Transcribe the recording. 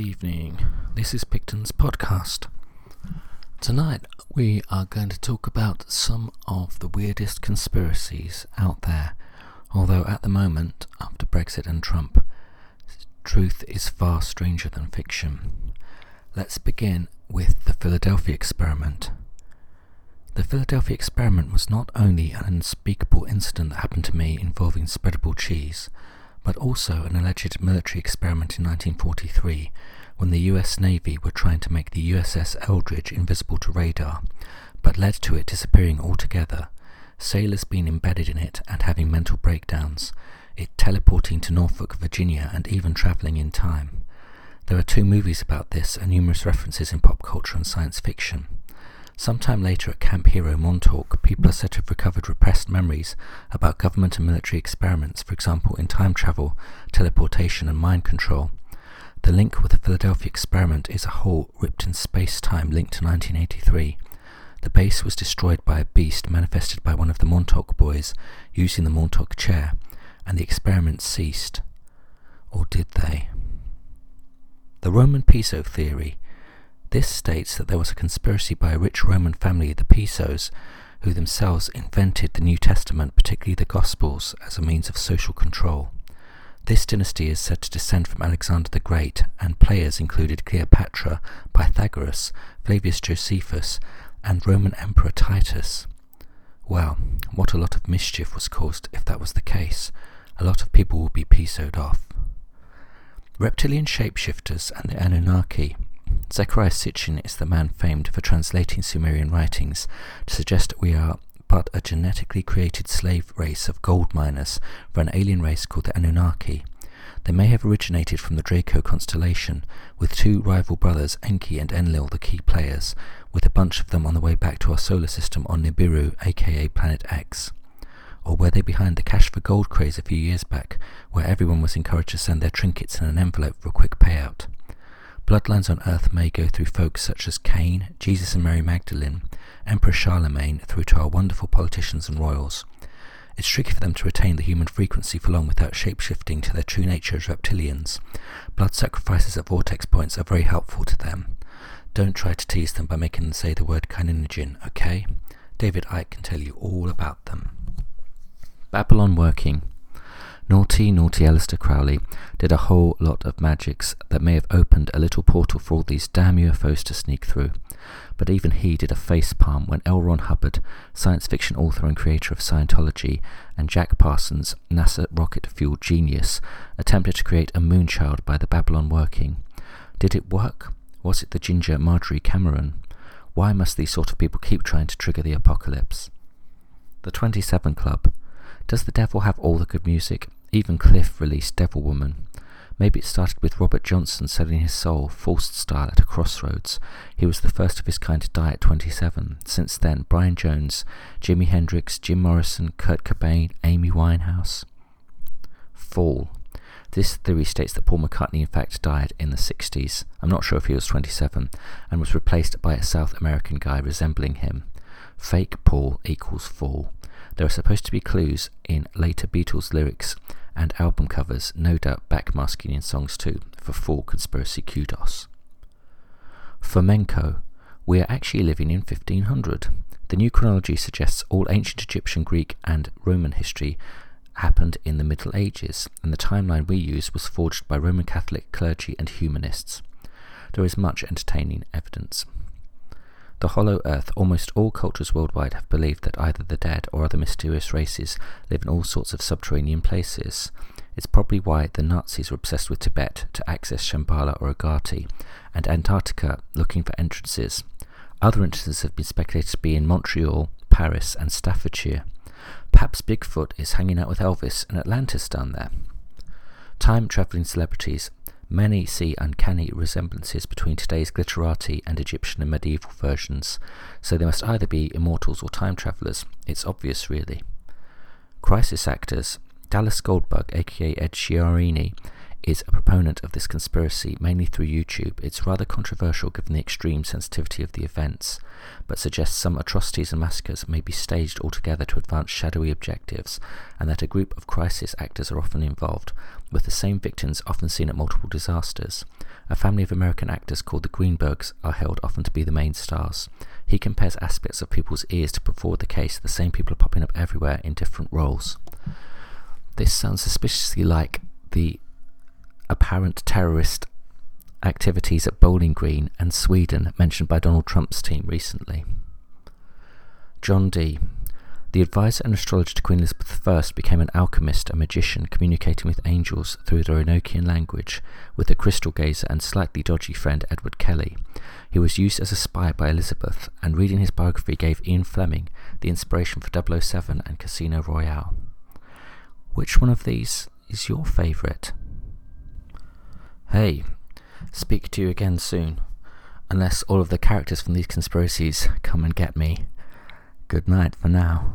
Evening. This is Picton's podcast. Tonight we are going to talk about some of the weirdest conspiracies out there, although at the moment, after Brexit and Trump, truth is far stranger than fiction. Let's begin with the Philadelphia experiment. The Philadelphia experiment was not only an unspeakable incident that happened to me involving spreadable cheese, but also an alleged military experiment in 1943 when the US Navy were trying to make the USS Eldridge invisible to radar, but led to it disappearing altogether, sailors being embedded in it and having mental breakdowns, it teleporting to Norfolk, Virginia, and even travelling in time. There are two movies about this and numerous references in pop culture and science fiction. Sometime later at Camp Hero Montauk, people are said to have recovered repressed memories about government and military experiments, for example, in time travel, teleportation, and mind control. The link with the Philadelphia experiment is a hole ripped in space-time linked to 1983. The base was destroyed by a beast manifested by one of the Montauk boys using the Montauk chair, and the experiments ceased. Or did they? The Roman Piso theory this states that there was a conspiracy by a rich Roman family, the Pisos, who themselves invented the New Testament, particularly the Gospels, as a means of social control. This dynasty is said to descend from Alexander the Great, and players included Cleopatra, Pythagoras, Flavius Josephus, and Roman Emperor Titus. Well, what a lot of mischief was caused if that was the case. A lot of people would be pisoed off. Reptilian shapeshifters and the Anunnaki Zecharia Sitchin is the man famed for translating Sumerian writings to suggest that we are but a genetically created slave race of gold miners for an alien race called the Anunnaki. They may have originated from the Draco constellation, with two rival brothers, Enki and Enlil, the key players, with a bunch of them on the way back to our solar system on Nibiru, aka Planet X. Or were they behind the cash for gold craze a few years back, where everyone was encouraged to send their trinkets in an envelope for a quick payout? Bloodlines on Earth may go through folks such as Cain, Jesus and Mary Magdalene, Emperor Charlemagne, through to our wonderful politicians and royals. It's tricky for them to retain the human frequency for long without shapeshifting to their true nature as reptilians. Blood sacrifices at vortex points are very helpful to them. Don't try to tease them by making them say the word carcinogen, okay? David Icke can tell you all about them. Babylon working. Naughty, naughty Aleister Crowley did a whole lot of magics that may have opened a little portal for all these damn UFOs to sneak through. But even he did a face palm when L. Ron Hubbard, science fiction author and creator of Scientology, and Jack Parsons, NASA rocket fuel genius, attempted to create a moonchild by the Babylon working. Did it work? Was it the ginger Marjorie Cameron? Why must these sort of people keep trying to trigger the apocalypse? The 27 Club. Does the devil have all the good music even Cliff released Devil Woman. Maybe it started with Robert Johnson selling his soul, Faust style, at a crossroads. He was the first of his kind to die at 27. Since then, Brian Jones, Jimi Hendrix, Jim Morrison, Kurt Cobain, Amy Winehouse. Faul. This theory states that Paul McCartney in fact died in the 60s. I'm not sure if he was 27, and was replaced by a South American guy resembling him. Fake Paul equals Faul. There are supposed to be clues in later Beatles lyrics and album covers, no doubt backmasking in songs too, for full conspiracy kudos. Fomenko. We are actually living in 1500. The new chronology suggests all ancient Egyptian, Greek, and Roman history happened in the Middle Ages, and the timeline we use was forged by Roman Catholic clergy and humanists. There is much entertaining evidence. The Hollow Earth, almost all cultures worldwide have believed that either the dead or other mysterious races live in all sorts of subterranean places. It's probably why the Nazis were obsessed with Tibet to access Shambhala or Agharti, and Antarctica looking for entrances. Other entrances have been speculated to be in Montreal, Paris, and Staffordshire. Perhaps Bigfoot is hanging out with Elvis and Atlantis down there. Time travelling celebrities Many see uncanny resemblances between today's glitterati and Egyptian and medieval versions, so they must either be immortals or time travellers. It's obvious, really. Crisis actors Dallas Goldbug, aka Ed Chiarini, is a proponent of this conspiracy mainly through YouTube. It's rather controversial given the extreme sensitivity of the events, but suggests some atrocities and massacres may be staged altogether to advance shadowy objectives, and that a group of crisis actors are often involved, with the same victims often seen at multiple disasters. A family of American actors called the Greenbergs are held often to be the main stars. He compares aspects of people's ears to put forward the case the same people are popping up everywhere in different roles. This sounds suspiciously like the apparent terrorist activities at Bowling Green and Sweden mentioned by Donald Trump's team recently. John Dee. The advisor and astrologer to Queen Elizabeth I became an alchemist, a magician, communicating with angels through the Enochian language with a crystal gazer and slightly dodgy friend Edward Kelly. He was used as a spy by Elizabeth, and reading his biography gave Ian Fleming the inspiration for 007 and Casino Royale. Which one of these is your favourite? Hey, speak to you again soon. Unless all of the characters from these conspiracies come and get me. Good night for now.